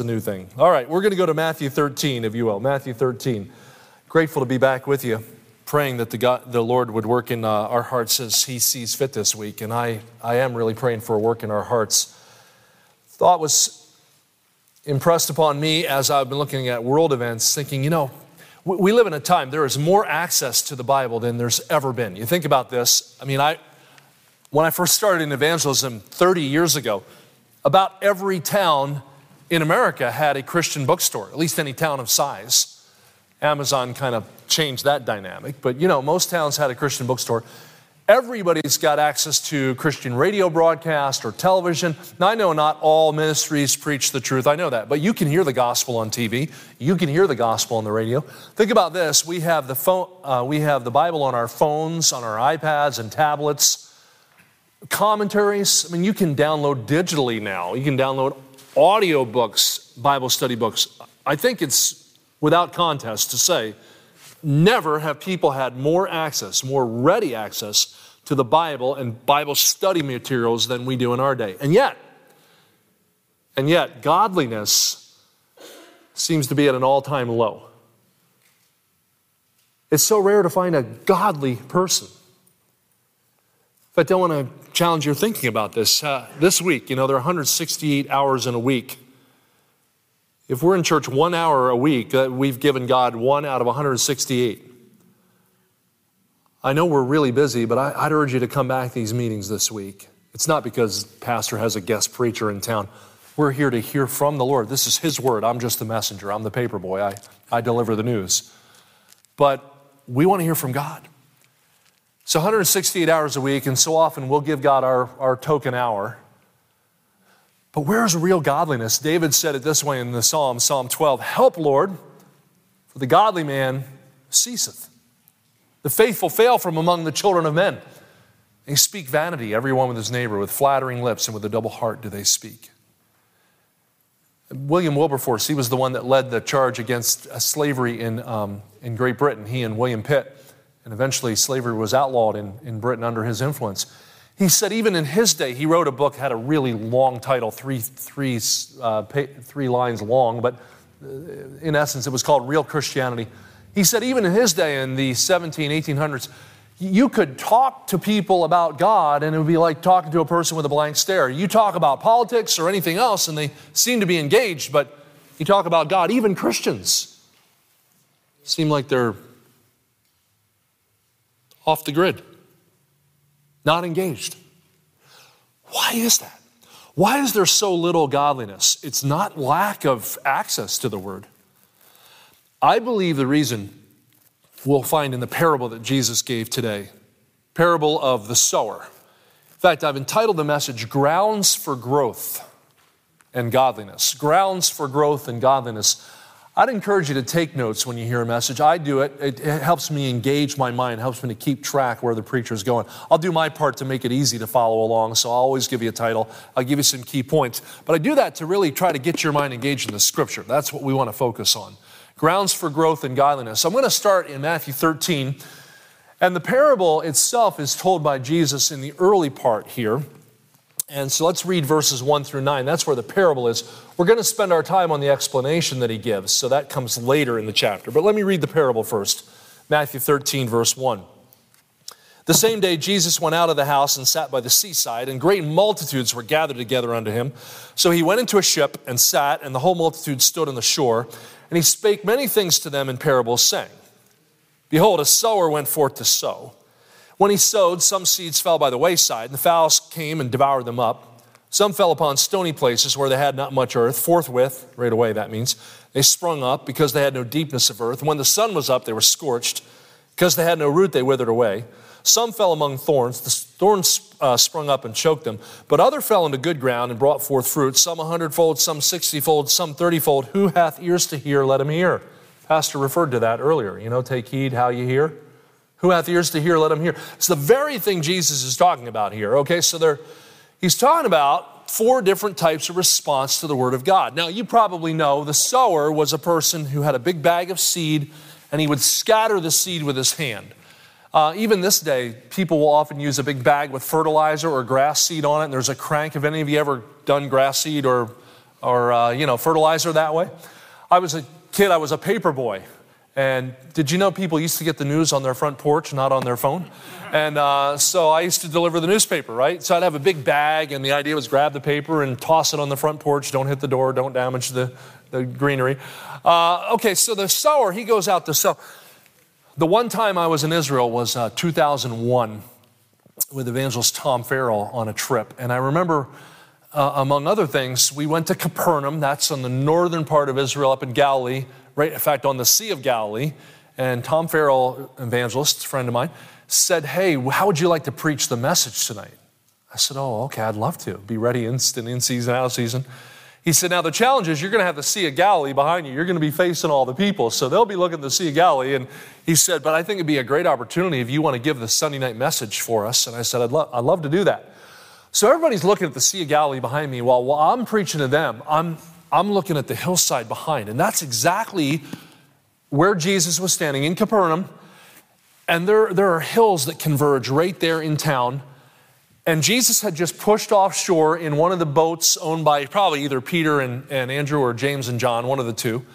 a new thing. All right, we're going to go to Matthew 13, if you will. Matthew 13. Grateful to be back with you, praying that the, God, the Lord would work in uh, our hearts as He sees fit this week. And I, I am really praying for a work in our hearts. Thought was impressed upon me as I've been looking at world events, thinking, you know, we, we live in a time, there is more access to the Bible than there's ever been. You think about this. I mean, I, when I first started in evangelism 30 years ago, about every town in America had a Christian bookstore, at least any town of size. Amazon kind of changed that dynamic, but you know, most towns had a Christian bookstore. Everybody's got access to Christian radio broadcast or television. Now, I know not all ministries preach the truth, I know that, but you can hear the gospel on TV. You can hear the gospel on the radio. Think about this we have the, phone, uh, we have the Bible on our phones, on our iPads and tablets. Commentaries, I mean, you can download digitally now. You can download audio books, Bible study books. I think it's without contest to say, never have people had more access, more ready access to the Bible and Bible study materials than we do in our day. And yet, and yet, godliness seems to be at an all time low. It's so rare to find a godly person. Fact, I want to challenge your thinking about this. Uh, this week, you know, there are 168 hours in a week. If we're in church one hour a week, uh, we've given God one out of 168. I know we're really busy, but I, would urge you to come back to these meetings this week. It's not because pastor has a guest preacher in town. We're here to hear from the Lord. This is his word. I'm just the messenger. I'm the paper boy. I, I deliver the news. But we want to hear from God. So 168 hours a week, and so often we'll give God our, our token hour. But where's real godliness? David said it this way in the Psalm, Psalm 12 Help, Lord, for the godly man ceaseth. The faithful fail from among the children of men. They speak vanity, everyone with his neighbor, with flattering lips and with a double heart do they speak. William Wilberforce, he was the one that led the charge against slavery in, um, in Great Britain, he and William Pitt and eventually slavery was outlawed in, in Britain under his influence. He said even in his day, he wrote a book, had a really long title, three, three, uh, three lines long, but uh, in essence, it was called Real Christianity. He said even in his day, in the 17, 1800s, you could talk to people about God and it would be like talking to a person with a blank stare. You talk about politics or anything else and they seem to be engaged, but you talk about God, even Christians seem like they're off the grid, not engaged. Why is that? Why is there so little godliness? It's not lack of access to the word. I believe the reason we'll find in the parable that Jesus gave today parable of the sower. In fact, I've entitled the message Grounds for Growth in Godliness. Grounds for Growth in Godliness. I'd encourage you to take notes when you hear a message. I do it. It, it helps me engage my mind, helps me to keep track where the preacher is going. I'll do my part to make it easy to follow along, so I'll always give you a title. I'll give you some key points. But I do that to really try to get your mind engaged in the scripture. That's what we want to focus on. Grounds for growth in godliness. So I'm going to start in Matthew 13. And the parable itself is told by Jesus in the early part here. And so let's read verses 1 through 9. That's where the parable is. We're going to spend our time on the explanation that he gives, so that comes later in the chapter. But let me read the parable first Matthew 13, verse 1. The same day Jesus went out of the house and sat by the seaside, and great multitudes were gathered together unto him. So he went into a ship and sat, and the whole multitude stood on the shore. And he spake many things to them in parables, saying, Behold, a sower went forth to sow. When he sowed, some seeds fell by the wayside, and the fowls came and devoured them up. Some fell upon stony places where they had not much earth. Forthwith, right away that means, they sprung up because they had no deepness of earth. When the sun was up, they were scorched. Because they had no root, they withered away. Some fell among thorns. The thorns uh, sprung up and choked them. But other fell into good ground and brought forth fruit, some a hundredfold, some sixtyfold, some thirtyfold. Who hath ears to hear, let him hear. Pastor referred to that earlier. You know, take heed how you hear. Who hath ears to hear, let him hear. It's the very thing Jesus is talking about here. Okay, so there, he's talking about four different types of response to the Word of God. Now, you probably know the sower was a person who had a big bag of seed and he would scatter the seed with his hand. Uh, even this day, people will often use a big bag with fertilizer or grass seed on it, and there's a crank. Have any of you ever done grass seed or or uh, you know, fertilizer that way. I was a kid, I was a paper boy. And did you know people used to get the news on their front porch, not on their phone? And uh, so I used to deliver the newspaper, right? So I'd have a big bag, and the idea was grab the paper and toss it on the front porch. Don't hit the door, don't damage the, the greenery. Uh, okay, so the sower, he goes out to sow. The one time I was in Israel was uh, 2001 with evangelist Tom Farrell on a trip. And I remember, uh, among other things, we went to Capernaum. That's on the northern part of Israel, up in Galilee right, in fact, on the Sea of Galilee. And Tom Farrell, evangelist, friend of mine, said, Hey, how would you like to preach the message tonight? I said, Oh, okay, I'd love to. Be ready instant, in season, out of season. He said, Now the challenge is you're going to have the Sea of Galilee behind you. You're going to be facing all the people. So they'll be looking at the Sea of Galilee. And he said, But I think it'd be a great opportunity if you want to give the Sunday night message for us. And I said, I'd, lo- I'd love to do that. So everybody's looking at the Sea of Galilee behind me while, while I'm preaching to them. I'm, I'm looking at the hillside behind. And that's exactly where Jesus was standing in Capernaum, and there, there are hills that converge right there in town. And Jesus had just pushed offshore in one of the boats owned by probably either Peter and, and Andrew or James and John, one of the two.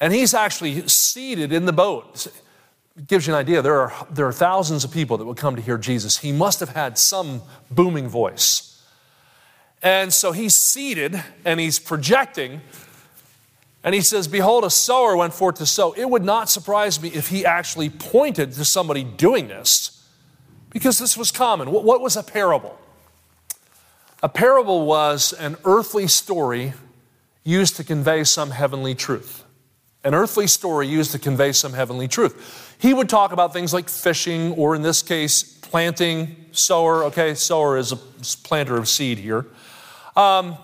And he's actually seated in the boat. It gives you an idea. There are, there are thousands of people that would come to hear Jesus. He must have had some booming voice. And so he's seated and he's projecting and he says, Behold, a sower went forth to sow. It would not surprise me if he actually pointed to somebody doing this, because this was common. What was a parable? A parable was an earthly story used to convey some heavenly truth. An earthly story used to convey some heavenly truth. He would talk about things like fishing, or in this case, planting, sower. Okay, sower is a planter of seed here. Um,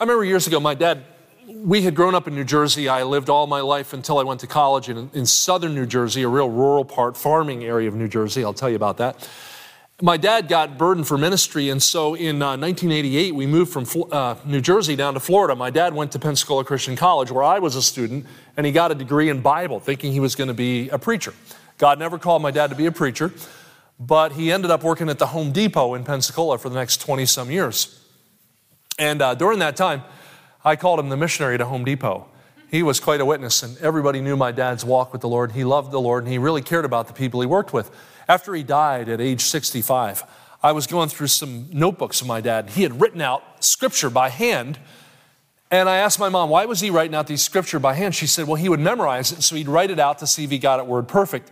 I remember years ago, my dad we had grown up in New Jersey. I lived all my life until I went to college in, in southern New Jersey, a real rural part, farming area of New Jersey. I'll tell you about that. My dad got burdened for ministry, and so in uh, 1988, we moved from uh, New Jersey down to Florida. My dad went to Pensacola Christian College, where I was a student, and he got a degree in Bible, thinking he was going to be a preacher. God never called my dad to be a preacher, but he ended up working at the Home Depot in Pensacola for the next 20 some years. And uh, during that time, I called him the missionary to Home Depot. He was quite a witness, and everybody knew my dad's walk with the Lord. He loved the Lord, and he really cared about the people he worked with. After he died at age 65, I was going through some notebooks of my dad. He had written out scripture by hand. And I asked my mom, why was he writing out these scripture by hand? She said, well, he would memorize it, so he'd write it out to see if he got it word perfect.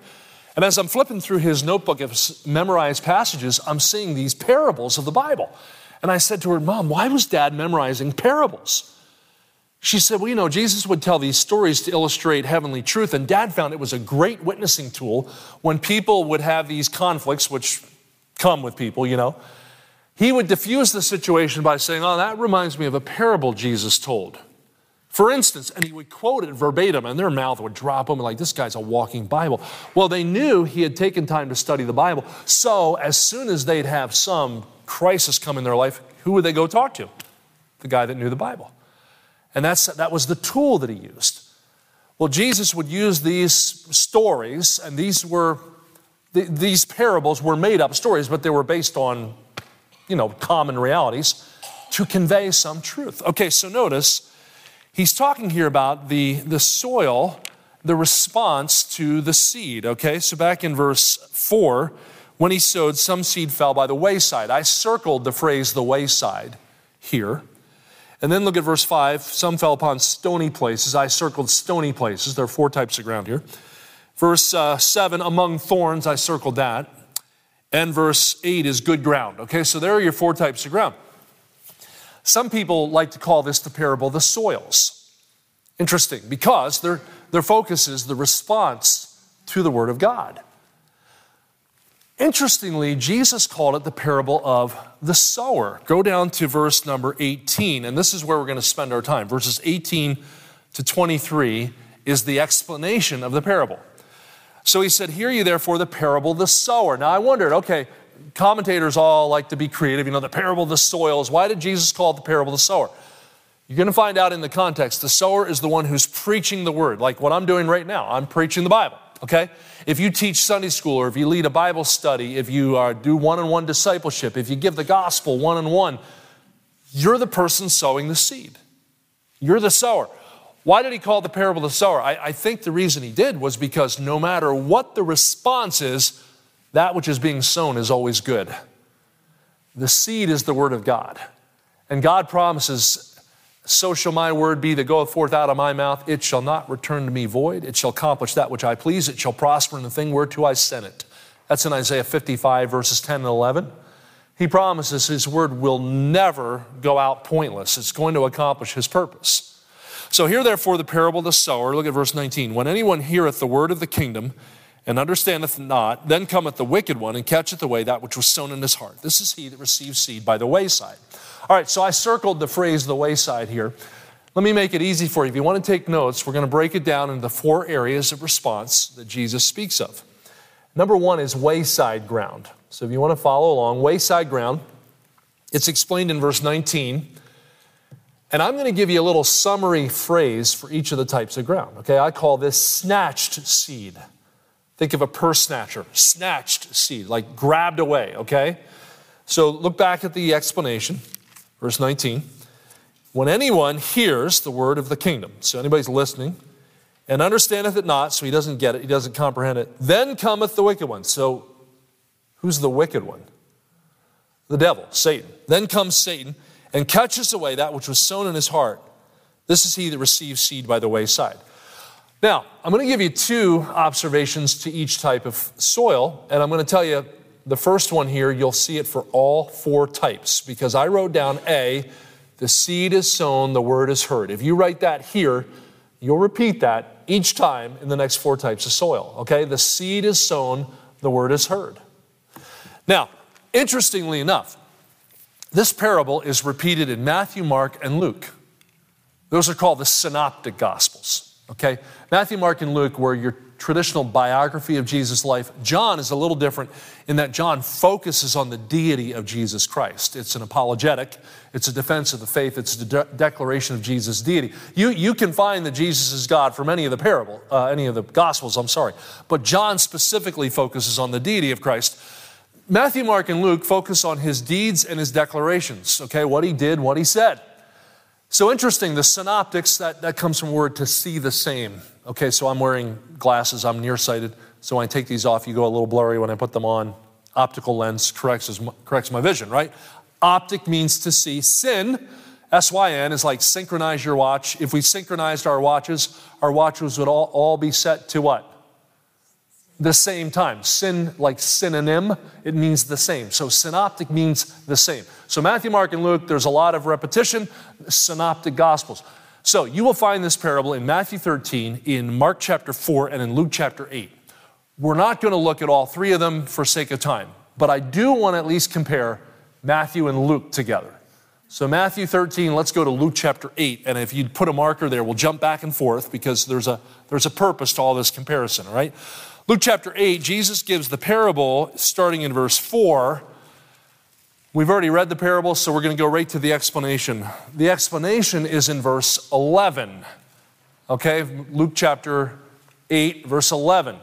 And as I'm flipping through his notebook of memorized passages, I'm seeing these parables of the Bible. And I said to her, Mom, why was dad memorizing parables? She said, Well, you know, Jesus would tell these stories to illustrate heavenly truth, and dad found it was a great witnessing tool when people would have these conflicts, which come with people, you know. He would diffuse the situation by saying, Oh, that reminds me of a parable Jesus told. For instance, and he would quote it verbatim, and their mouth would drop open like, This guy's a walking Bible. Well, they knew he had taken time to study the Bible, so as soon as they'd have some crisis come in their life, who would they go talk to? The guy that knew the Bible. And that's, that was the tool that he used. Well, Jesus would use these stories, and these were these parables were made up stories, but they were based on, you know, common realities to convey some truth. Okay, so notice he's talking here about the, the soil, the response to the seed. Okay, so back in verse 4, when he sowed, some seed fell by the wayside. I circled the phrase the wayside here. And then look at verse 5. Some fell upon stony places. I circled stony places. There are four types of ground here. Verse uh, 7, among thorns, I circled that. And verse 8 is good ground. Okay, so there are your four types of ground. Some people like to call this the parable the soils. Interesting, because their, their focus is the response to the Word of God. Interestingly, Jesus called it the parable of the sower. Go down to verse number 18, and this is where we're going to spend our time. Verses 18 to 23 is the explanation of the parable. So he said, Hear you therefore the parable of the sower. Now I wondered, okay, commentators all like to be creative. You know, the parable of the soils. Why did Jesus call it the parable of the sower? You're going to find out in the context the sower is the one who's preaching the word, like what I'm doing right now. I'm preaching the Bible okay? If you teach Sunday school or if you lead a Bible study, if you uh, do one on one discipleship, if you give the gospel one on one, you're the person sowing the seed. You're the sower. Why did he call the parable the sower? I, I, think the reason he did was because no matter what the response is, that which is being sown is always good. The seed is the word of God. And God promises, So shall my word be that goeth forth out of my mouth. It shall not return to me void. It shall accomplish that which I please. It shall prosper in the thing whereto I sent it. That's in Isaiah 55, verses 10 and 11. He promises his word will never go out pointless, it's going to accomplish his purpose. So, hear therefore the parable of the sower. Look at verse 19. When anyone heareth the word of the kingdom and understandeth not, then cometh the wicked one and catcheth away that which was sown in his heart. This is he that receives seed by the wayside. All right, so I circled the phrase the wayside here. Let me make it easy for you. If you want to take notes, we're going to break it down into the four areas of response that Jesus speaks of. Number one is wayside ground. So if you want to follow along, wayside ground, it's explained in verse 19. And I'm going to give you a little summary phrase for each of the types of ground. Okay, I call this snatched seed. Think of a purse snatcher, snatched seed, like grabbed away, okay? So look back at the explanation, verse 19. When anyone hears the word of the kingdom, so anybody's listening, and understandeth it not, so he doesn't get it, he doesn't comprehend it, then cometh the wicked one. So who's the wicked one? The devil, Satan. Then comes Satan and catches away that which was sown in his heart. This is he that receives seed by the wayside. Now, I'm going to give you two observations to each type of soil, and I'm going to tell you the first one here, you'll see it for all four types because I wrote down A, the seed is sown, the word is heard. If you write that here, you'll repeat that each time in the next four types of soil, okay? The seed is sown, the word is heard. Now, interestingly enough, this parable is repeated in Matthew, Mark, and Luke. Those are called the synoptic gospels. Okay? Matthew, Mark, and Luke were your traditional biography of Jesus' life. John is a little different in that John focuses on the deity of Jesus Christ. It's an apologetic, it's a defense of the faith, it's a de- declaration of Jesus' deity. You, you can find that Jesus is God from any of the parable, uh, any of the gospels, I'm sorry. But John specifically focuses on the deity of Christ. Matthew, Mark, and Luke focus on his deeds and his declarations, okay, what he did, what he said. So interesting, the synoptics, that, that comes from word to see the same. Okay, so I'm wearing glasses, I'm nearsighted, so when I take these off, you go a little blurry. When I put them on, optical lens corrects, corrects my vision, right? Optic means to see. Syn, S Y N, is like synchronize your watch. If we synchronized our watches, our watches would all, all be set to what? The same time. Sin, like synonym, it means the same. So synoptic means the same. So Matthew, Mark, and Luke, there's a lot of repetition, synoptic gospels. So you will find this parable in Matthew 13, in Mark chapter 4, and in Luke chapter 8. We're not going to look at all three of them for sake of time, but I do want to at least compare Matthew and Luke together. So, Matthew 13, let's go to Luke chapter 8. And if you'd put a marker there, we'll jump back and forth because there's a, there's a purpose to all this comparison, all right? Luke chapter 8, Jesus gives the parable starting in verse 4. We've already read the parable, so we're going to go right to the explanation. The explanation is in verse 11. Okay, Luke chapter 8, verse 11.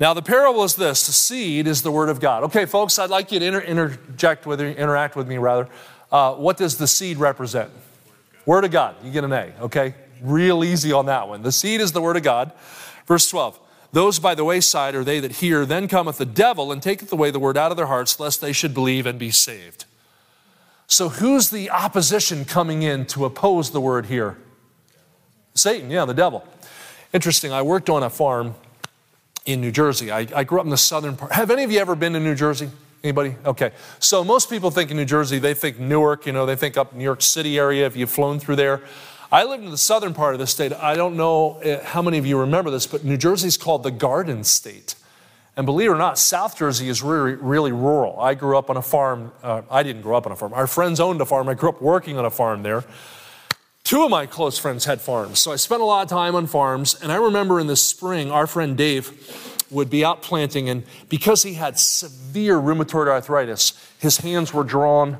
Now, the parable is this the seed is the word of God. Okay, folks, I'd like you to inter- interject with interact with me rather. Uh, what does the seed represent? Word of God. You get an A, okay? Real easy on that one. The seed is the word of God. Verse 12. Those by the wayside are they that hear, then cometh the devil and taketh away the word out of their hearts, lest they should believe and be saved. So, who's the opposition coming in to oppose the word here? Satan, yeah, the devil. Interesting, I worked on a farm in New Jersey. I, I grew up in the southern part. Have any of you ever been to New Jersey? Anybody? Okay. So most people think in New Jersey, they think Newark, you know, they think up New York City area if you've flown through there. I lived in the southern part of the state. I don't know eh, how many of you remember this, but New Jersey is called the Garden State. And believe it or not, South Jersey is really, really rural. I grew up on a farm. Uh, I didn't grow up on a farm. Our friends owned a farm. I grew up working on a farm there. Two of my close friends had farms. So I spent a lot of time on farms. And I remember in the spring, our friend Dave would be out planting. And because he had severe rheumatoid arthritis, his hands were drawn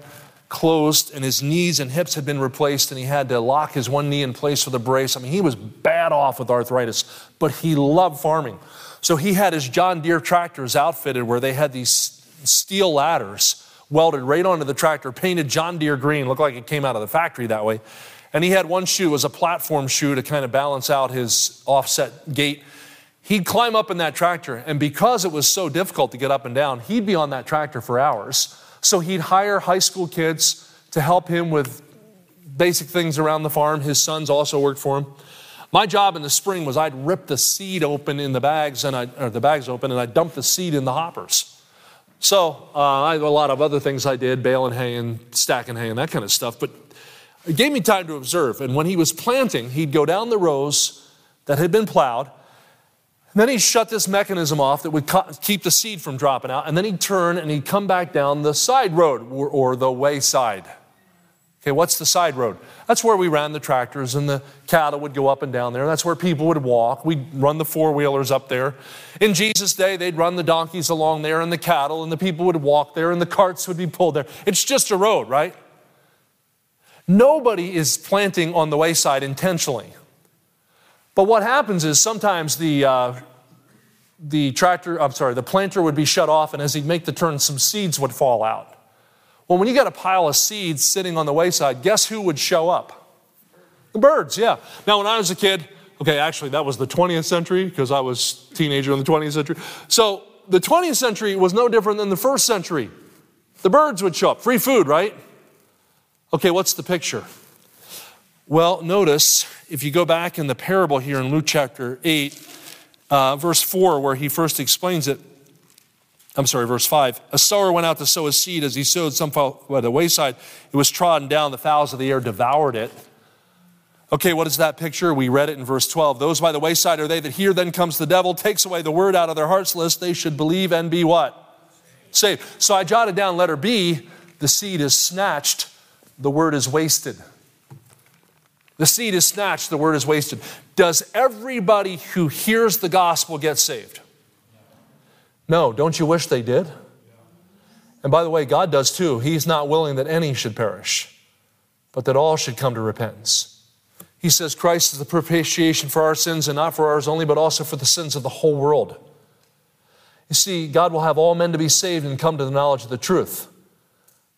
closed and his knees and hips had been replaced and he had to lock his one knee in place with a brace. I mean, he was bad off with arthritis, but he loved farming. So he had his John Deere tractors outfitted where they had these steel ladders welded right onto the tractor, painted John Deere green, looked like it came out of the factory that way. And he had one shoe, was a platform shoe to kind of balance out his offset gait. He'd climb up in that tractor, and because it was so difficult to get up and down, he'd be on that tractor for hours. So he'd hire high school kids to help him with basic things around the farm. His sons also worked for him. My job in the spring was I'd rip the seed open in the bags and I or the bags open and I'd dump the seed in the hoppers. So uh, I have a lot of other things I did, baling hay and stacking hay and that kind of stuff. But it gave me time to observe. And when he was planting, he'd go down the rows that had been plowed. Then he'd shut this mechanism off that would keep the seed from dropping out. And then he'd turn and he'd come back down the side road or, or the wayside. Okay, what's the side road? That's where we ran the tractors and the cattle would go up and down there. That's where people would walk. We'd run the four wheelers up there. In Jesus' day, they'd run the donkeys along there and the cattle, and the people would walk there and the carts would be pulled there. It's just a road, right? Nobody is planting on the wayside intentionally. But what happens is sometimes the, uh, the tractor, I'm sorry, the planter would be shut off, and as he'd make the turn, some seeds would fall out. Well, when you got a pile of seeds sitting on the wayside, guess who would show up? The birds, yeah. Now, when I was a kid, okay, actually, that was the 20th century because I was teenager in the 20th century. So the 20th century was no different than the first century. The birds would show up. Free food, right? Okay, what's the picture? Well, notice if you go back in the parable here in Luke chapter 8, uh, verse 4, where he first explains it, I'm sorry, verse 5. A sower went out to sow his seed. As he sowed, some fell by the wayside. It was trodden down. The fowls of the air devoured it. Okay, what is that picture? We read it in verse 12. Those by the wayside are they that hear, then comes the devil, takes away the word out of their hearts, lest they should believe and be what? Saved. So I jotted down letter B. The seed is snatched, the word is wasted. The seed is snatched, the word is wasted. Does everybody who hears the gospel get saved? No, don't you wish they did? And by the way, God does too. He's not willing that any should perish, but that all should come to repentance. He says Christ is the propitiation for our sins, and not for ours only, but also for the sins of the whole world. You see, God will have all men to be saved and come to the knowledge of the truth.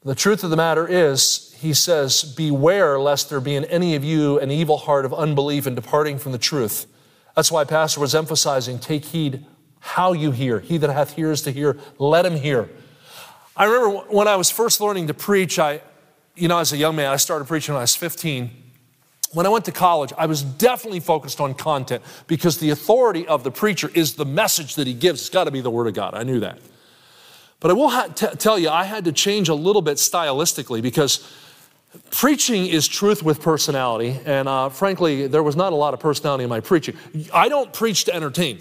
The truth of the matter is, he says, Beware lest there be in any of you an evil heart of unbelief and departing from the truth. That's why Pastor was emphasizing take heed how you hear. He that hath ears to hear, let him hear. I remember when I was first learning to preach, I, you know, as a young man, I started preaching when I was 15. When I went to college, I was definitely focused on content because the authority of the preacher is the message that he gives. It's got to be the Word of God. I knew that. But I will ha- t- tell you, I had to change a little bit stylistically because preaching is truth with personality. And uh, frankly, there was not a lot of personality in my preaching. I don't preach to entertain.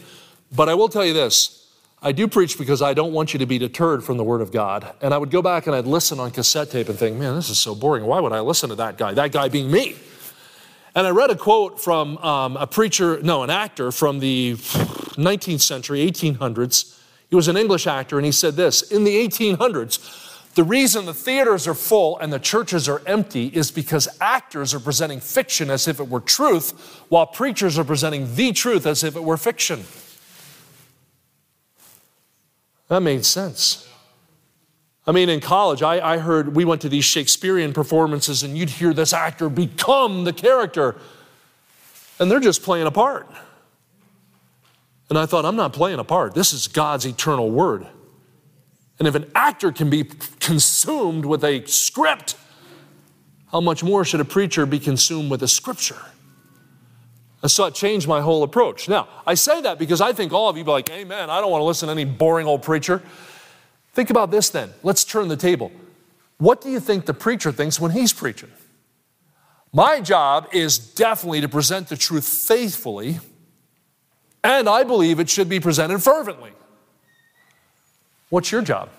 But I will tell you this I do preach because I don't want you to be deterred from the Word of God. And I would go back and I'd listen on cassette tape and think, man, this is so boring. Why would I listen to that guy? That guy being me. And I read a quote from um, a preacher, no, an actor from the 19th century, 1800s. He was an English actor, and he said this In the 1800s, the reason the theaters are full and the churches are empty is because actors are presenting fiction as if it were truth, while preachers are presenting the truth as if it were fiction. That made sense. I mean, in college, I, I, heard we went to these Shakespearean performances, and you'd hear this actor become the character, and they're just playing a part. And I thought, I'm not playing a part. This is God's eternal word. And if an actor can be consumed with a script, how much more should a preacher be consumed with a scripture? And so it changed my whole approach. Now, I say that because I think all of you be like, Amen, I don't want to listen to any boring old preacher. Think about this then. Let's turn the table. What do you think the preacher thinks when he's preaching? My job is definitely to present the truth faithfully, and I believe it should be presented fervently. What's your job?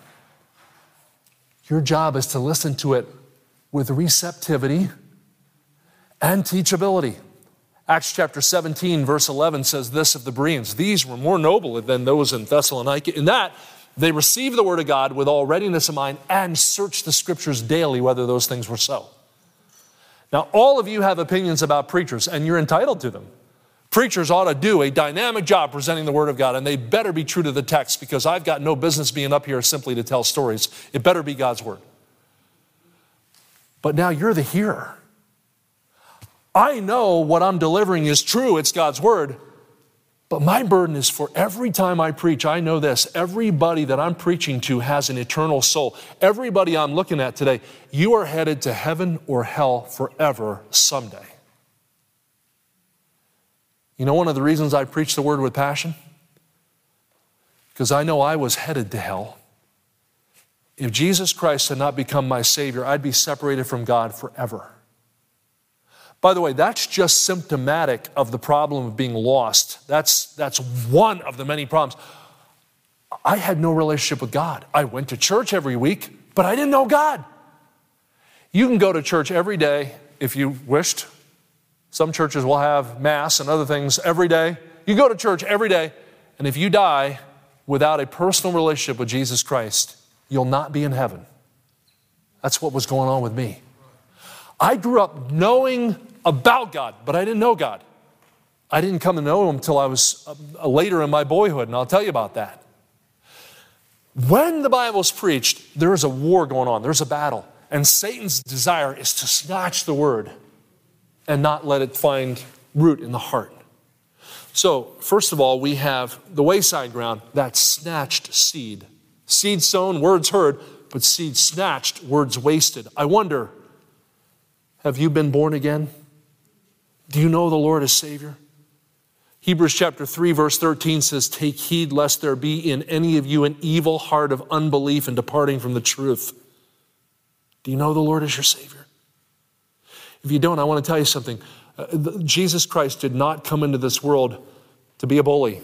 Your job is to listen to it with receptivity and teachability. Acts chapter 17, verse 11 says this of the Bereans These were more noble than those in Thessalonica, in that they received the word of God with all readiness of mind and searched the scriptures daily whether those things were so. Now, all of you have opinions about preachers, and you're entitled to them. Preachers ought to do a dynamic job presenting the Word of God, and they better be true to the text because I've got no business being up here simply to tell stories. It better be God's Word. But now you're the hearer. I know what I'm delivering is true, it's God's word. But my burden is for every time I preach, I know this everybody that I'm preaching to has an eternal soul. Everybody I'm looking at today, you are headed to heaven or hell forever someday. You know one of the reasons I preach the word with passion? Because I know I was headed to hell. If Jesus Christ had not become my Savior, I'd be separated from God forever. By the way, that's just symptomatic of the problem of being lost. That's, that's one of the many problems. I had no relationship with God. I went to church every week, but I didn't know God. You can go to church every day if you wished. Some churches will have Mass and other things every day. You go to church every day, and if you die without a personal relationship with Jesus Christ, you'll not be in heaven. That's what was going on with me. I grew up knowing about God, but I didn't know God. I didn't come to know Him until I was uh, later in my boyhood, and I'll tell you about that. When the Bible's preached, there is a war going on, there's a battle, and Satan's desire is to snatch the word and not let it find root in the heart. So, first of all, we have the wayside ground, that snatched seed. Seed sown, words heard, but seed snatched, words wasted. I wonder, have you been born again? Do you know the Lord as Savior? Hebrews chapter 3, verse 13 says, Take heed lest there be in any of you an evil heart of unbelief and departing from the truth. Do you know the Lord as your Savior? If you don't, I want to tell you something. Uh, Jesus Christ did not come into this world to be a bully.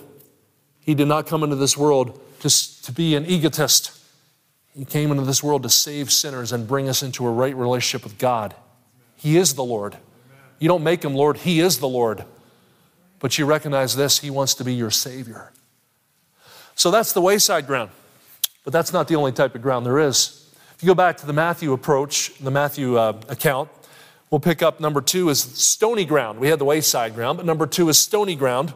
He did not come into this world to, to be an egotist. He came into this world to save sinners and bring us into a right relationship with God. He is the Lord. You don't make him Lord, He is the Lord. But you recognize this, He wants to be your Savior. So that's the wayside ground. But that's not the only type of ground there is. If you go back to the Matthew approach, the Matthew uh, account, We'll pick up number two is stony ground. We had the wayside ground, but number two is stony ground.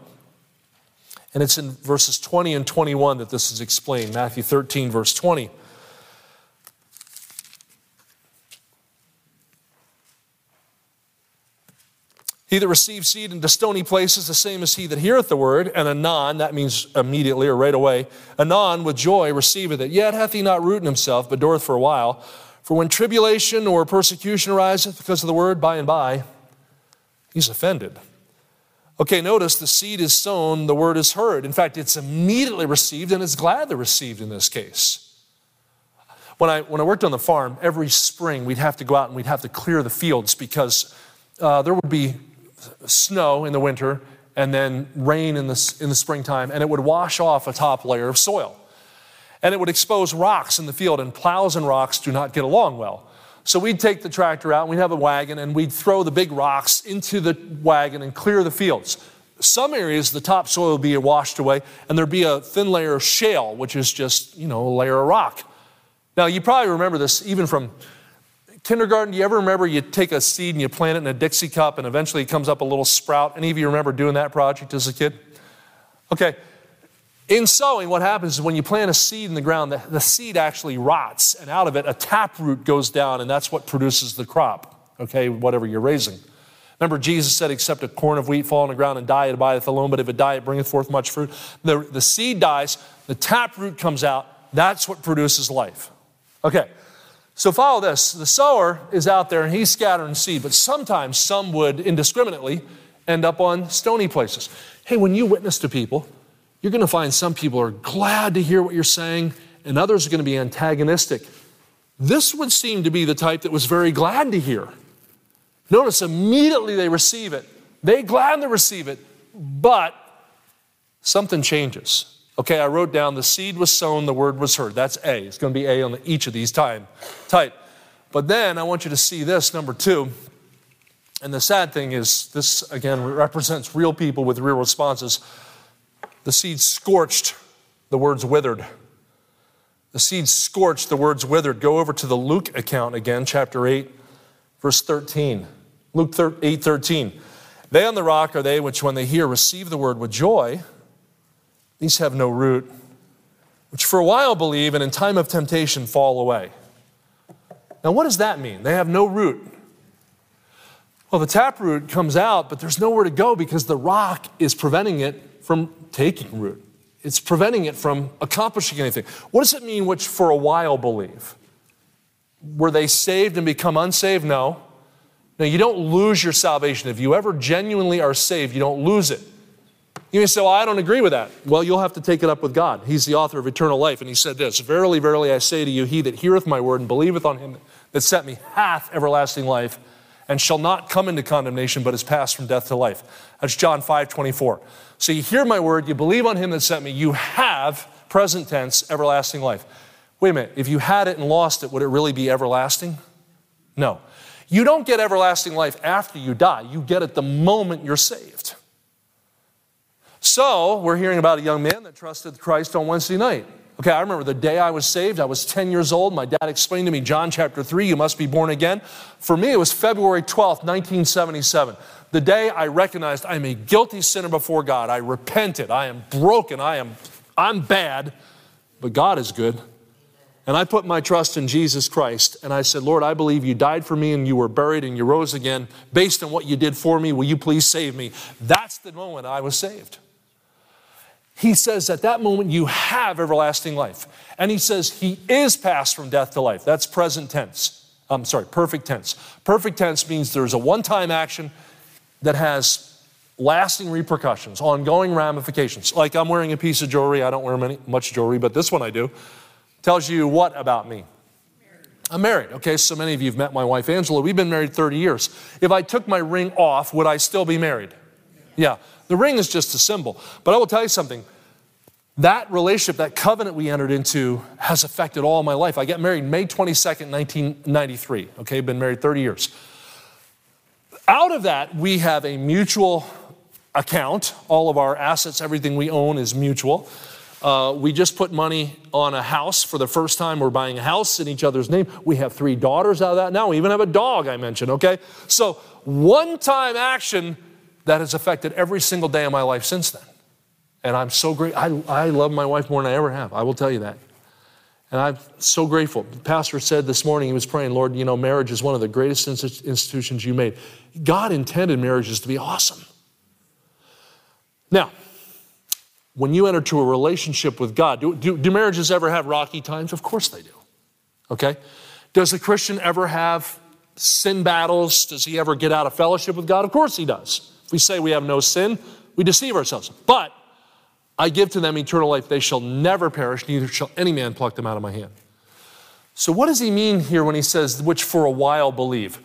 And it's in verses 20 and 21 that this is explained. Matthew 13, verse 20. He that receives seed into stony places, the same as he that heareth the word, and anon, that means immediately or right away, anon with joy receiveth it. Yet hath he not root in himself, but dureth for a while. For when tribulation or persecution ariseth because of the word, by and by, he's offended. Okay, notice the seed is sown, the word is heard. In fact, it's immediately received and it's gladly received in this case. When I, when I worked on the farm, every spring we'd have to go out and we'd have to clear the fields because uh, there would be snow in the winter and then rain in the, in the springtime, and it would wash off a top layer of soil and it would expose rocks in the field, and plows and rocks do not get along well. So we'd take the tractor out, and we'd have a wagon, and we'd throw the big rocks into the wagon and clear the fields. Some areas, the topsoil would be washed away, and there'd be a thin layer of shale, which is just, you know, a layer of rock. Now, you probably remember this even from kindergarten. Do you ever remember you take a seed and you plant it in a Dixie cup, and eventually it comes up a little sprout? Any of you remember doing that project as a kid? Okay, in sowing, what happens is when you plant a seed in the ground, the, the seed actually rots, and out of it, a taproot goes down, and that's what produces the crop, okay, whatever you're raising. Remember, Jesus said, Except a corn of wheat fall on the ground and die, it abideth alone, but if it die, it bringeth forth much fruit. The, the seed dies, the taproot comes out, that's what produces life. Okay, so follow this. The sower is out there and he's scattering seed, but sometimes some would indiscriminately end up on stony places. Hey, when you witness to people, you're going to find some people are glad to hear what you're saying, and others are going to be antagonistic. This would seem to be the type that was very glad to hear. Notice immediately they receive it. They gladly receive it, but something changes. Okay, I wrote down the seed was sown, the word was heard. That's A. It's going to be A on each of these time type. But then I want you to see this number two. And the sad thing is, this again represents real people with real responses. The seed scorched, the words withered. The seed scorched, the words withered. Go over to the Luke account again, chapter 8, verse 13. Luke 8 13. They on the rock are they which, when they hear, receive the word with joy. These have no root, which for a while believe and in time of temptation fall away. Now, what does that mean? They have no root. Well, the taproot comes out, but there's nowhere to go because the rock is preventing it from taking root. It's preventing it from accomplishing anything. What does it mean, which for a while believe? Were they saved and become unsaved? No. Now, you don't lose your salvation. If you ever genuinely are saved, you don't lose it. You may say, Well, I don't agree with that. Well, you'll have to take it up with God. He's the author of eternal life. And he said this Verily, verily, I say to you, he that heareth my word and believeth on him that sent me hath everlasting life and shall not come into condemnation, but is passed from death to life. That's John 5 24. So you hear my word, you believe on him that sent me, you have, present tense, everlasting life. Wait a minute, if you had it and lost it, would it really be everlasting? No. You don't get everlasting life after you die, you get it the moment you're saved. So, we're hearing about a young man that trusted Christ on Wednesday night. Okay, I remember the day I was saved. I was 10 years old. My dad explained to me, John chapter 3, you must be born again. For me, it was February 12th, 1977. The day I recognized I'm a guilty sinner before God. I repented. I am broken. I am I'm bad, but God is good. And I put my trust in Jesus Christ. And I said, Lord, I believe you died for me and you were buried and you rose again. Based on what you did for me, will you please save me? That's the moment I was saved. He says at that moment you have everlasting life. And he says he is passed from death to life. That's present tense. I'm sorry, perfect tense. Perfect tense means there's a one time action that has lasting repercussions, ongoing ramifications. Like I'm wearing a piece of jewelry. I don't wear many, much jewelry, but this one I do tells you what about me? I'm married. Okay, so many of you have met my wife Angela. We've been married 30 years. If I took my ring off, would I still be married? Yeah. The ring is just a symbol. But I will tell you something. That relationship, that covenant we entered into has affected all my life. I got married May 22nd, 1993. Okay, been married 30 years. Out of that, we have a mutual account. All of our assets, everything we own is mutual. Uh, we just put money on a house for the first time. We're buying a house in each other's name. We have three daughters out of that now. We even have a dog, I mentioned, okay? So, one time action that has affected every single day of my life since then. And I'm so great. I, I love my wife more than I ever have. I will tell you that. And I'm so grateful. The pastor said this morning, he was praying, Lord, you know, marriage is one of the greatest institutions you made. God intended marriages to be awesome. Now, when you enter to a relationship with God, do, do, do, marriages ever have rocky times? Of course they do. Okay? Does a Christian ever have sin battles? Does he ever get out of fellowship with God? Of course he does. If we say we have no sin, we deceive ourselves. But I give to them eternal life. They shall never perish, neither shall any man pluck them out of my hand. So, what does he mean here when he says, which for a while believe?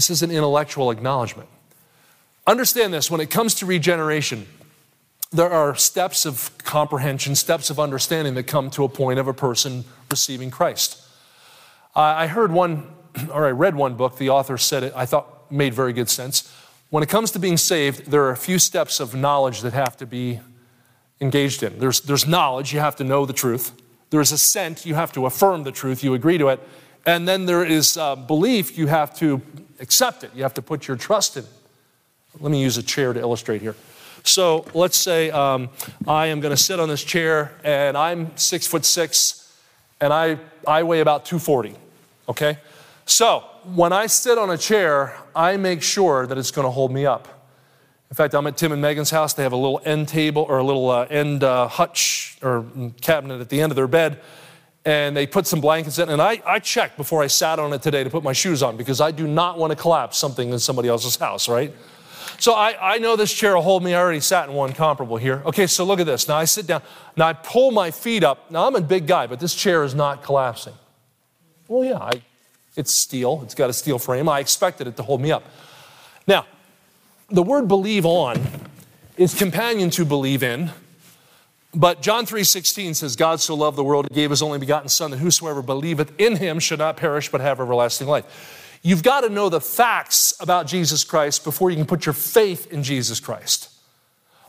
This is an intellectual acknowledgement. Understand this when it comes to regeneration, there are steps of comprehension, steps of understanding that come to a point of a person receiving Christ. I heard one, or I read one book, the author said it, I thought made very good sense. When it comes to being saved, there are a few steps of knowledge that have to be engaged in. There's, there's knowledge, you have to know the truth. There's assent, you have to affirm the truth, you agree to it. And then there is uh, belief, you have to accept it, you have to put your trust in it. Let me use a chair to illustrate here. So let's say um, I am going to sit on this chair and I'm six foot six and I, I weigh about 240. Okay? So when I sit on a chair, I make sure that it's going to hold me up. In fact, I'm at Tim and Megan's house. They have a little end table or a little uh, end uh, hutch or cabinet at the end of their bed. And they put some blankets in. And I, I checked before I sat on it today to put my shoes on because I do not want to collapse something in somebody else's house, right? So I, I know this chair will hold me. I already sat in one comparable here. Okay, so look at this. Now I sit down. Now I pull my feet up. Now I'm a big guy, but this chair is not collapsing. Well, yeah, I, it's steel. It's got a steel frame. I expected it to hold me up. Now, the word believe on is companion to believe in. But John 3:16 says God so loved the world he gave his only begotten son that whosoever believeth in him should not perish but have everlasting life. You've got to know the facts about Jesus Christ before you can put your faith in Jesus Christ.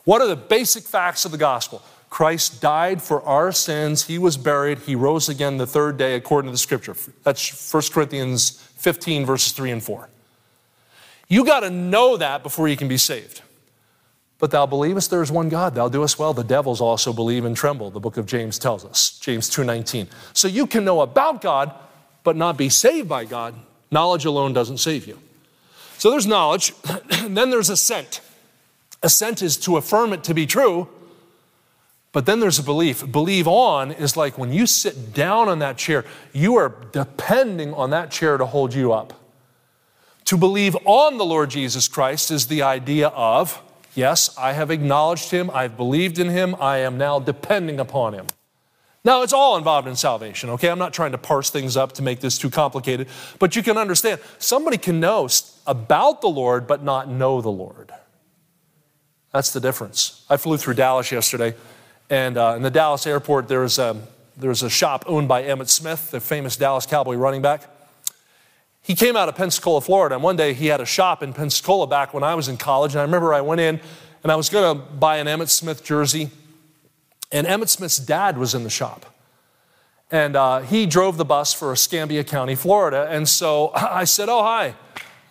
What are the basic facts of the gospel? Christ died for our sins, he was buried, he rose again the third day according to the scripture. That's 1 Corinthians 15 verses 3 and 4. You got to know that before you can be saved. But thou believest there is one God, thou doest well. The devils also believe and tremble, the book of James tells us, James 2:19. So you can know about God, but not be saved by God Knowledge alone doesn't save you. So there's knowledge, then there's assent. Assent is to affirm it to be true, but then there's a belief. Believe on is like when you sit down on that chair, you are depending on that chair to hold you up. To believe on the Lord Jesus Christ is the idea of, yes, I have acknowledged him, I've believed in him, I am now depending upon him. Now, it's all involved in salvation, okay? I'm not trying to parse things up to make this too complicated, but you can understand somebody can know about the Lord but not know the Lord. That's the difference. I flew through Dallas yesterday, and uh, in the Dallas airport, there's a, there's a shop owned by Emmitt Smith, the famous Dallas Cowboy running back. He came out of Pensacola, Florida, and one day he had a shop in Pensacola back when I was in college. And I remember I went in and I was going to buy an Emmitt Smith jersey and Emmitt Smith's dad was in the shop. And uh, he drove the bus for Escambia County, Florida. And so I said, Oh, hi.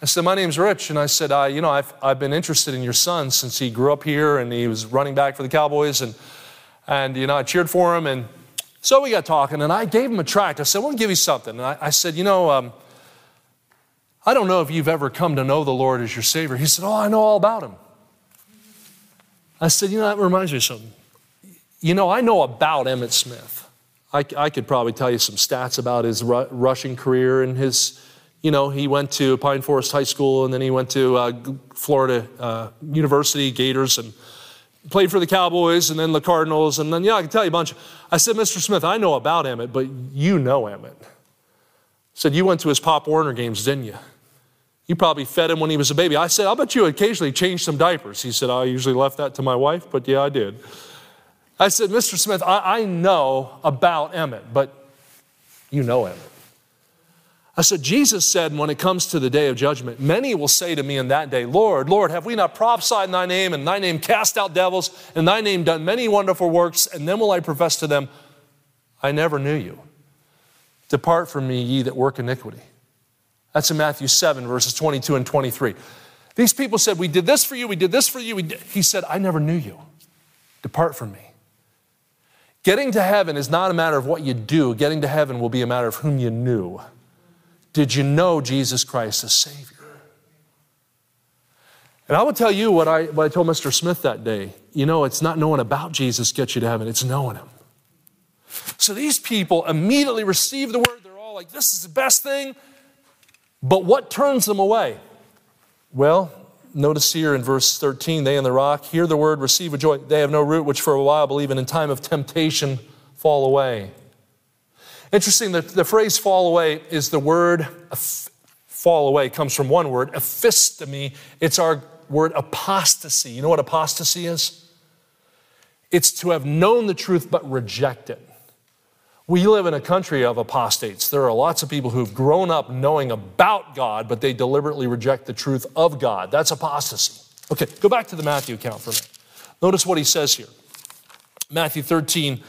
I said, My name's Rich. And I said, uh, You know, I've, I've been interested in your son since he grew up here and he was running back for the Cowboys. And, and you know, I cheered for him. And so we got talking, and I gave him a tract. I said, I want to give you something. And I, I said, You know, um, I don't know if you've ever come to know the Lord as your Savior. He said, Oh, I know all about him. I said, You know, that reminds me of something. You know, I know about Emmitt Smith. I, I could probably tell you some stats about his ru- rushing career and his, you know, he went to Pine Forest High School and then he went to uh, Florida uh, University, Gators, and played for the Cowboys and then the Cardinals. And then, yeah, I can tell you a bunch. I said, Mr. Smith, I know about Emmett, but you know Emmitt. Said, You went to his Pop Warner games, didn't you? You probably fed him when he was a baby. I said, I'll bet you occasionally changed some diapers. He said, I usually left that to my wife, but yeah, I did. I said, Mr. Smith, I, I know about Emmitt, but you know Emmitt. I said, Jesus said, when it comes to the day of judgment, many will say to me in that day, Lord, Lord, have we not prophesied in thy name, and thy name cast out devils, and thy name done many wonderful works? And then will I profess to them, I never knew you. Depart from me, ye that work iniquity. That's in Matthew 7, verses 22 and 23. These people said, We did this for you, we did this for you. He said, I never knew you. Depart from me. Getting to heaven is not a matter of what you do, getting to heaven will be a matter of whom you knew. Did you know Jesus Christ as Savior? And I will tell you what I, what I told Mr. Smith that day. You know, it's not knowing about Jesus gets you to heaven, it's knowing Him. So these people immediately receive the word. They're all like, this is the best thing. But what turns them away? Well, Notice here in verse 13, they in the rock hear the word, receive a joy. They have no root, which for a while believe, and in time of temptation fall away. Interesting the phrase fall away is the word fall away, comes from one word, aphistemi. It's our word apostasy. You know what apostasy is? It's to have known the truth but reject it. We live in a country of apostates. There are lots of people who've grown up knowing about God, but they deliberately reject the truth of God. That's apostasy. Okay, go back to the Matthew account for a minute. Notice what he says here. Matthew 13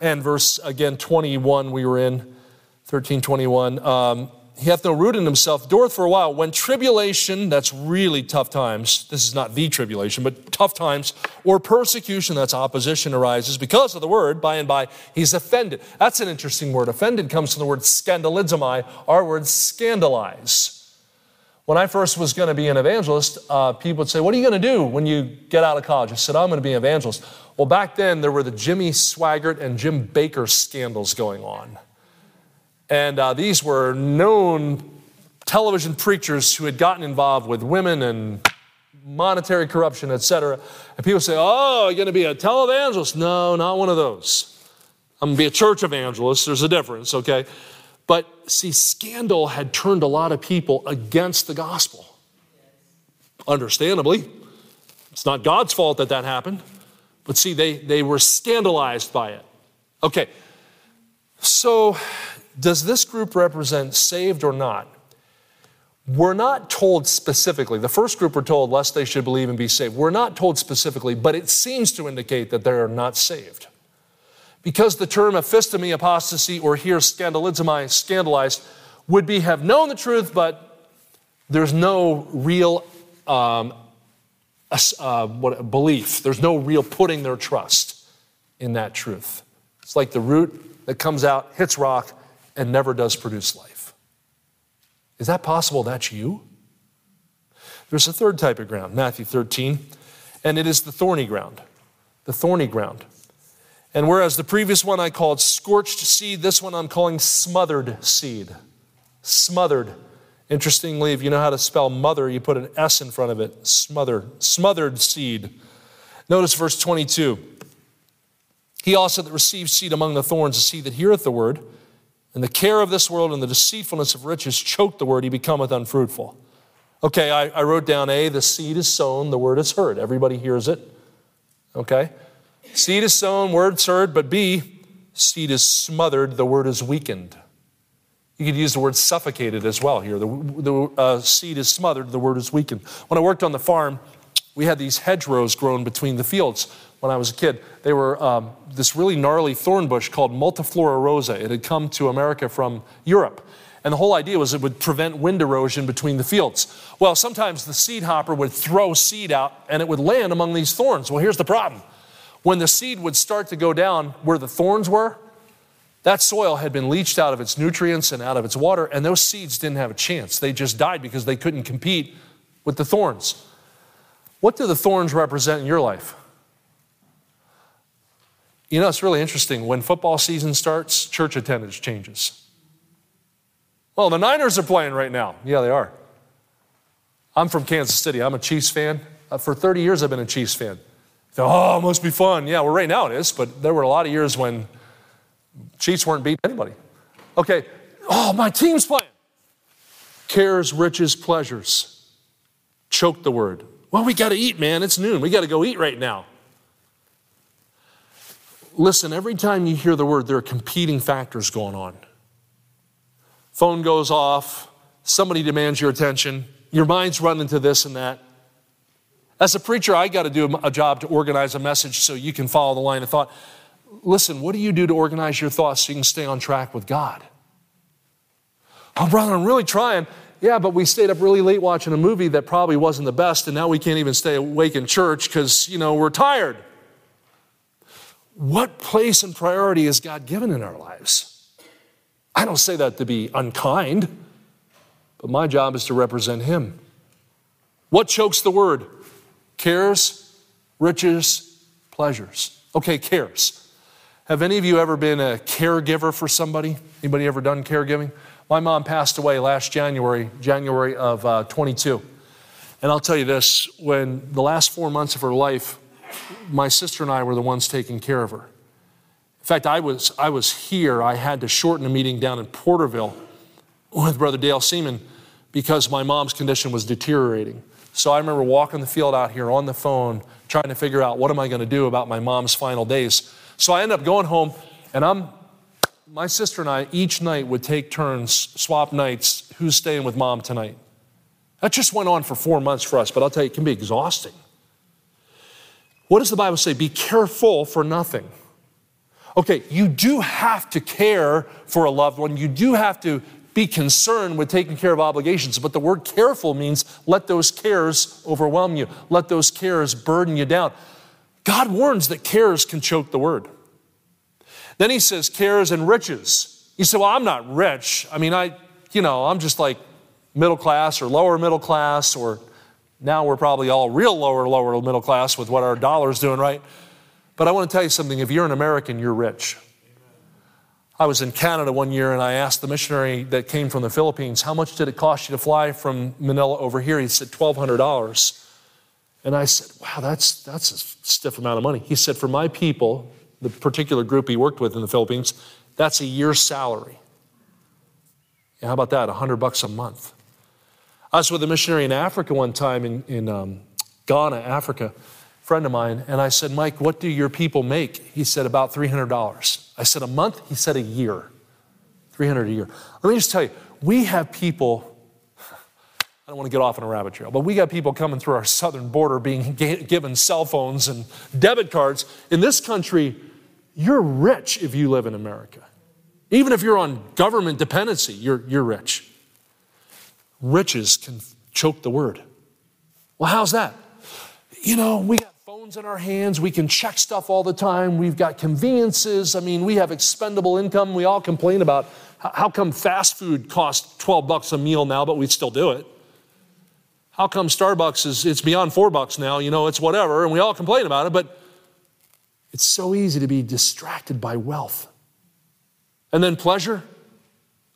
and verse, again, 21, we were in, 13, 21. Um, he hath no root in himself, dureth for a while. When tribulation, that's really tough times, this is not the tribulation, but tough times, or persecution, that's opposition, arises because of the word, by and by, he's offended. That's an interesting word. Offended comes from the word scandalizomai, our word scandalize. When I first was going to be an evangelist, uh, people would say, What are you going to do when you get out of college? I said, I'm going to be an evangelist. Well, back then, there were the Jimmy Swaggart and Jim Bakker scandals going on. And uh, these were known television preachers who had gotten involved with women and monetary corruption, etc. And people say, Oh, you're going to be a televangelist? No, not one of those. I'm going to be a church evangelist. There's a difference, okay? But see, scandal had turned a lot of people against the gospel. Understandably. It's not God's fault that that happened. But see, they, they were scandalized by it. Okay, so does this group represent saved or not? We're not told specifically. The first group were told, lest they should believe and be saved. We're not told specifically, but it seems to indicate that they are not saved. Because the term aphistemi, apostasy, or here scandalizomai, scandalized, would be have known the truth, but there's no real um, uh, what, belief. There's no real putting their trust in that truth. It's like the root that comes out, hits rock, and never does produce life. Is that possible? That's you? There's a third type of ground, Matthew 13, and it is the thorny ground. The thorny ground. And whereas the previous one I called scorched seed, this one I'm calling smothered seed. Smothered. Interestingly, if you know how to spell mother, you put an S in front of it. Smothered. Smothered seed. Notice verse 22. He also that receives seed among the thorns is he that heareth the word, and the care of this world and the deceitfulness of riches choke the word, he becometh unfruitful. Okay, I, I wrote down A, the seed is sown, the word is heard. Everybody hears it. Okay? Seed is sown, word's heard, but B, seed is smothered, the word is weakened. You could use the word suffocated as well here. The, the uh, seed is smothered, the word is weakened. When I worked on the farm, we had these hedgerows grown between the fields when I was a kid. They were um, this really gnarly thorn bush called Multiflora rosa. It had come to America from Europe. And the whole idea was it would prevent wind erosion between the fields. Well, sometimes the seed hopper would throw seed out and it would land among these thorns. Well, here's the problem when the seed would start to go down where the thorns were, that soil had been leached out of its nutrients and out of its water, and those seeds didn't have a chance. They just died because they couldn't compete with the thorns. What do the thorns represent in your life? You know, it's really interesting. When football season starts, church attendance changes. Well, the Niners are playing right now. Yeah, they are. I'm from Kansas City. I'm a Chiefs fan. Uh, for 30 years, I've been a Chiefs fan. oh, it must be fun. Yeah, well, right now it is, but there were a lot of years when Chiefs weren't beating anybody. Okay, oh, my team's playing. Cares, riches, pleasures. Choke the word. Well, we got to eat, man. It's noon. We got to go eat right now. Listen, every time you hear the word, there are competing factors going on phone goes off, somebody demands your attention, your mind's running to this and that. As a preacher, I got to do a job to organize a message so you can follow the line of thought. Listen, what do you do to organize your thoughts so you can stay on track with God? Oh, brother, I'm really trying. Yeah, but we stayed up really late watching a movie that probably wasn't the best, and now we can't even stay awake in church because, you know, we're tired. What place and priority has God given in our lives? I don't say that to be unkind, but my job is to represent Him. What chokes the word? Cares, riches, pleasures. Okay, cares. Have any of you ever been a caregiver for somebody? Anybody ever done caregiving? My mom passed away last January, January of uh, 22. And I'll tell you this when the last four months of her life, my sister and I were the ones taking care of her. In fact, I was, I was here. I had to shorten a meeting down in Porterville with Brother Dale Seaman because my mom's condition was deteriorating. So I remember walking the field out here on the phone, trying to figure out what am I going to do about my mom's final days. So I ended up going home, and I'm, my sister and I each night would take turns, swap nights, who's staying with mom tonight. That just went on for four months for us, but I'll tell you, it can be exhausting. What does the Bible say? Be careful for nothing. Okay, you do have to care for a loved one. You do have to be concerned with taking care of obligations. But the word careful means let those cares overwhelm you, let those cares burden you down. God warns that cares can choke the word. Then he says cares and riches. You say, well, I'm not rich. I mean, I, you know, I'm just like middle class or lower middle class, or now we're probably all real lower, lower middle class with what our dollar's doing, right? But I want to tell you something if you're an American, you're rich. I was in Canada one year and I asked the missionary that came from the Philippines, How much did it cost you to fly from Manila over here? He said, $1,200. And I said, Wow, that's, that's a stiff amount of money. He said, For my people, the particular group he worked with in the Philippines, that's a year's salary. How about that? 100 bucks a month. I was with a missionary in Africa one time in, in um, Ghana, Africa friend of mine, and I said, Mike, what do your people make? He said, about $300. I said, a month? He said, a year. 300 a year. Let me just tell you, we have people, I don't want to get off on a rabbit trail, but we got people coming through our southern border being given cell phones and debit cards. In this country, you're rich if you live in America. Even if you're on government dependency, you're, you're rich. Riches can choke the word. Well, how's that? You know, we got phones in our hands. We can check stuff all the time. We've got conveniences. I mean, we have expendable income. We all complain about how come fast food costs 12 bucks a meal now, but we still do it. How come Starbucks is it's beyond four bucks now? You know, it's whatever, and we all complain about it, but it's so easy to be distracted by wealth. And then pleasure.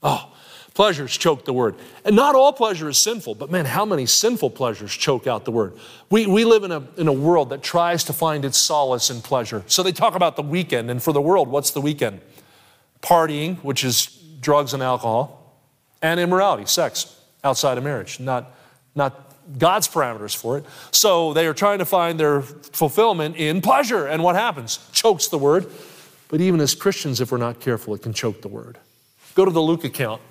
Oh, pleasures choke the word. And not all pleasure is sinful, but man, how many sinful pleasures choke out the word? We, we live in a, in a world that tries to find its solace in pleasure. So they talk about the weekend, and for the world, what's the weekend? Partying, which is drugs and alcohol, and immorality, sex outside of marriage, not, not God's parameters for it. So they are trying to find their fulfillment in pleasure. And what happens? Chokes the word. But even as Christians, if we're not careful, it can choke the word. Go to the Luke account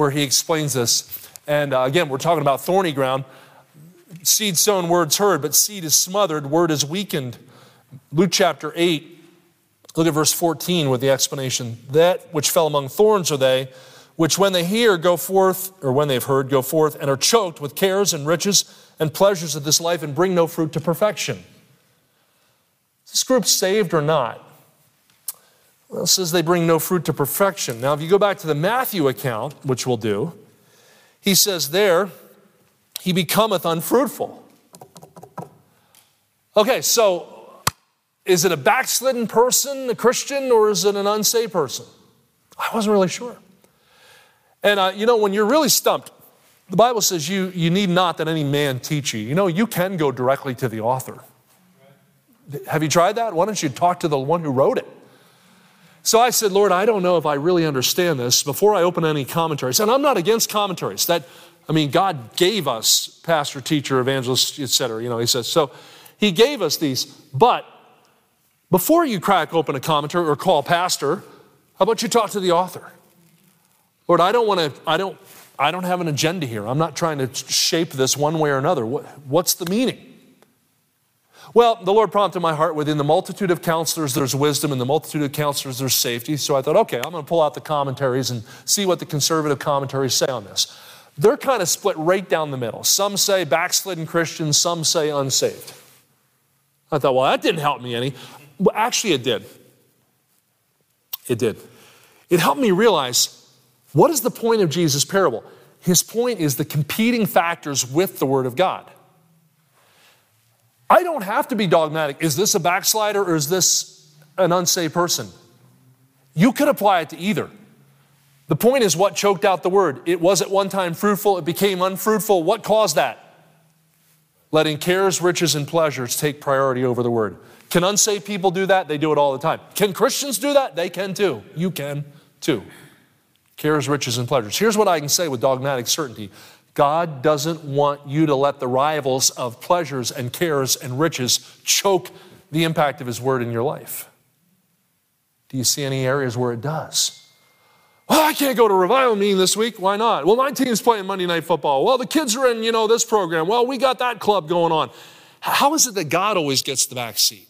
where he explains this. And uh, again, we're talking about thorny ground. Seed sown, words heard, but seed is smothered, word is weakened. Luke chapter 8, look at verse 14 with the explanation. That which fell among thorns are they, which when they hear go forth, or when they've heard go forth, and are choked with cares and riches and pleasures of this life and bring no fruit to perfection. Is this group saved or not? Well, it says they bring no fruit to perfection. Now, if you go back to the Matthew account, which we'll do, he says there, he becometh unfruitful. Okay, so is it a backslidden person, a Christian, or is it an unsaved person? I wasn't really sure. And uh, you know, when you're really stumped, the Bible says you, you need not that any man teach you. You know, you can go directly to the author. Have you tried that? Why don't you talk to the one who wrote it? So I said, Lord, I don't know if I really understand this before I open any commentaries. And I'm not against commentaries. That, I mean, God gave us pastor, teacher, evangelist, etc. You know, he says, so he gave us these. But before you crack open a commentary or call pastor, how about you talk to the author? Lord, I don't want to, I don't, I don't have an agenda here. I'm not trying to shape this one way or another. What, what's the meaning? Well, the Lord prompted my heart within the multitude of counselors, there's wisdom, and the multitude of counselors, there's safety. So I thought, okay, I'm going to pull out the commentaries and see what the conservative commentaries say on this. They're kind of split right down the middle. Some say backslidden Christians, some say unsaved. I thought, well, that didn't help me any. Well, actually, it did. It did. It helped me realize what is the point of Jesus' parable? His point is the competing factors with the Word of God. I don't have to be dogmatic. Is this a backslider or is this an unsaved person? You could apply it to either. The point is what choked out the word. It was at one time fruitful, it became unfruitful. What caused that? Letting cares, riches, and pleasures take priority over the word. Can unsaved people do that? They do it all the time. Can Christians do that? They can too. You can too. Cares, riches, and pleasures. Here's what I can say with dogmatic certainty God doesn't want you to let the rivals of pleasures and cares and riches choke the impact of His Word in your life. Do you see any areas where it does? Well, I can't go to revival meeting this week. Why not? Well, my team's playing Monday Night Football. Well, the kids are in, you know, this program. Well, we got that club going on. How is it that God always gets the back seat?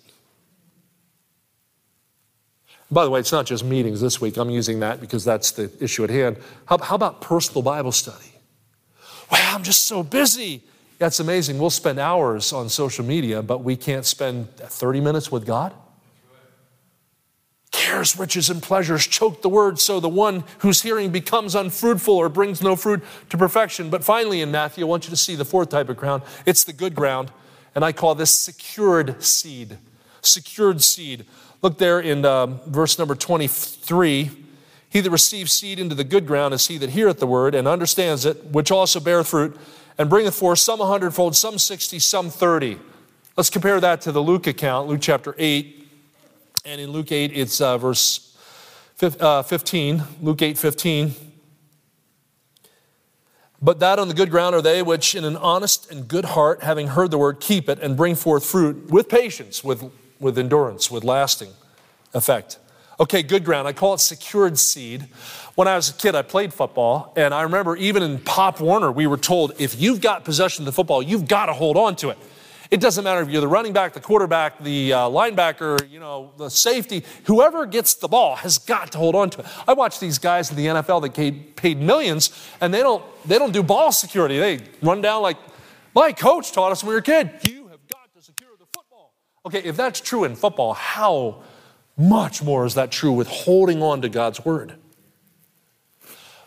By the way, it's not just meetings this week. I'm using that because that's the issue at hand. How, how about personal Bible study? Well, I'm just so busy. That's amazing. We'll spend hours on social media, but we can't spend 30 minutes with God. Cares, riches, and pleasures choke the word, so the one whose hearing becomes unfruitful or brings no fruit to perfection. But finally, in Matthew, I want you to see the fourth type of ground. It's the good ground, and I call this secured seed. Secured seed. Look there in um, verse number 23. He that receives seed into the good ground is he that heareth the word and understands it, which also beareth fruit, and bringeth forth some a hundredfold, some sixty, some thirty. Let's compare that to the Luke account, Luke chapter 8. And in Luke 8, it's uh, verse uh, 15. Luke 8, 15. But that on the good ground are they which in an honest and good heart, having heard the word, keep it and bring forth fruit with patience, with, with endurance, with lasting effect. Okay, good ground. I call it secured seed. When I was a kid, I played football, and I remember even in Pop Warner, we were told if you've got possession of the football, you've got to hold on to it. It doesn't matter if you're the running back, the quarterback, the uh, linebacker, you know, the safety. Whoever gets the ball has got to hold on to it. I watch these guys in the NFL that get paid millions, and they don't they don't do ball security. They run down like my coach taught us when we were a kid. You have got to secure the football. Okay, if that's true in football, how much more is that true with holding on to God's word.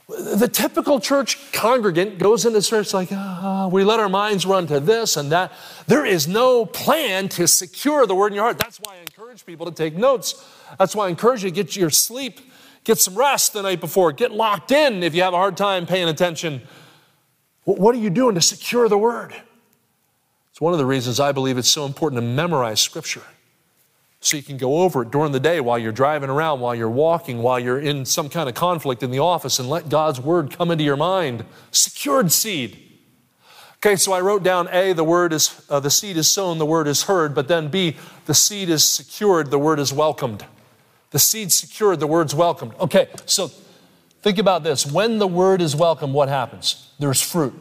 The typical church congregant goes into church like, ah, we let our minds run to this and that. There is no plan to secure the word in your heart. That's why I encourage people to take notes. That's why I encourage you to get your sleep, get some rest the night before, get locked in if you have a hard time paying attention. What are you doing to secure the word? It's one of the reasons I believe it's so important to memorize scripture so you can go over it during the day while you're driving around, while you're walking, while you're in some kind of conflict in the office, and let God's word come into your mind. Secured seed. Okay, so I wrote down A, the word is, uh, the seed is sown, the word is heard, but then B, the seed is secured, the word is welcomed. The seed secured, the word's welcomed. Okay, so think about this. When the word is welcomed, what happens? There's fruit.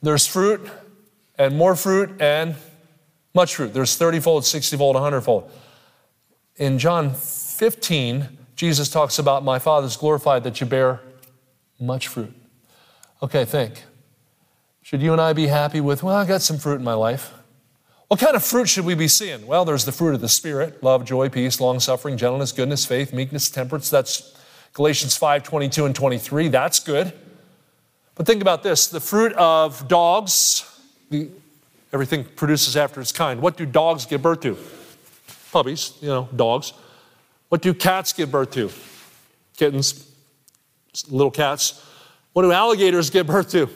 There's fruit, and more fruit, and much fruit. There's 30 fold, 60 fold, 100 fold. In John 15, Jesus talks about my Father's glorified that you bear much fruit. Okay, think. Should you and I be happy with, well, I got some fruit in my life? What kind of fruit should we be seeing? Well, there's the fruit of the Spirit love, joy, peace, long suffering, gentleness, goodness, faith, meekness, temperance. That's Galatians 5 22 and 23. That's good. But think about this the fruit of dogs, the Everything produces after its kind. What do dogs give birth to? Puppies, you know, dogs. What do cats give birth to? Kittens, little cats. What do alligators give birth to?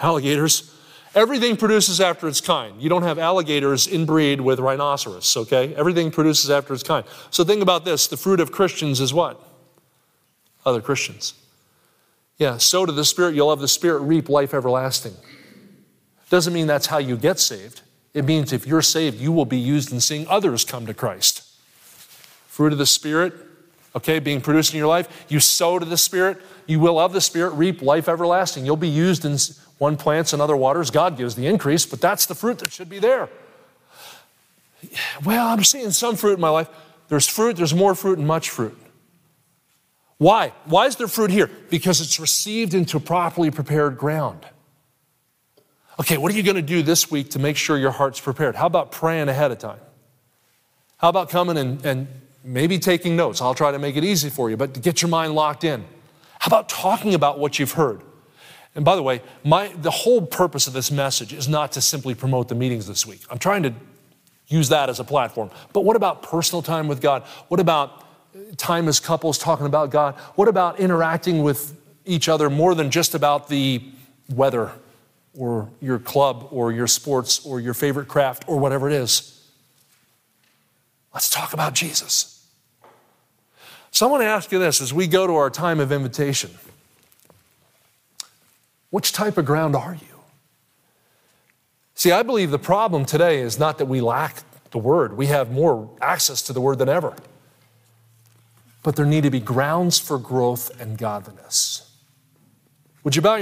Alligators. Everything produces after its kind. You don't have alligators inbreed with rhinoceros, okay? Everything produces after its kind. So think about this the fruit of Christians is what? Other Christians. Yeah, sow to the Spirit, you'll have the Spirit reap life everlasting. Doesn't mean that's how you get saved. It means if you're saved, you will be used in seeing others come to Christ. Fruit of the Spirit, okay, being produced in your life. You sow to the Spirit, you will of the Spirit reap life everlasting. You'll be used in one plants and other waters. God gives the increase, but that's the fruit that should be there. Well, I'm seeing some fruit in my life. There's fruit, there's more fruit, and much fruit. Why? Why is there fruit here? Because it's received into properly prepared ground. Okay, what are you going to do this week to make sure your heart's prepared? How about praying ahead of time? How about coming and, and maybe taking notes? I'll try to make it easy for you, but to get your mind locked in. How about talking about what you've heard? And by the way, my, the whole purpose of this message is not to simply promote the meetings this week. I'm trying to use that as a platform. But what about personal time with God? What about uh, time as couples talking about God? What about interacting with each other more than just about the weather or your club or your sports or your favorite craft or whatever it is. Let's talk about Jesus. So I want to ask you this as we go to our time of invitation which type of ground are you? See, I believe the problem today is not that we lack the Word, we have more access to the Word than ever. But there need to be grounds for growth and godliness. Would you bow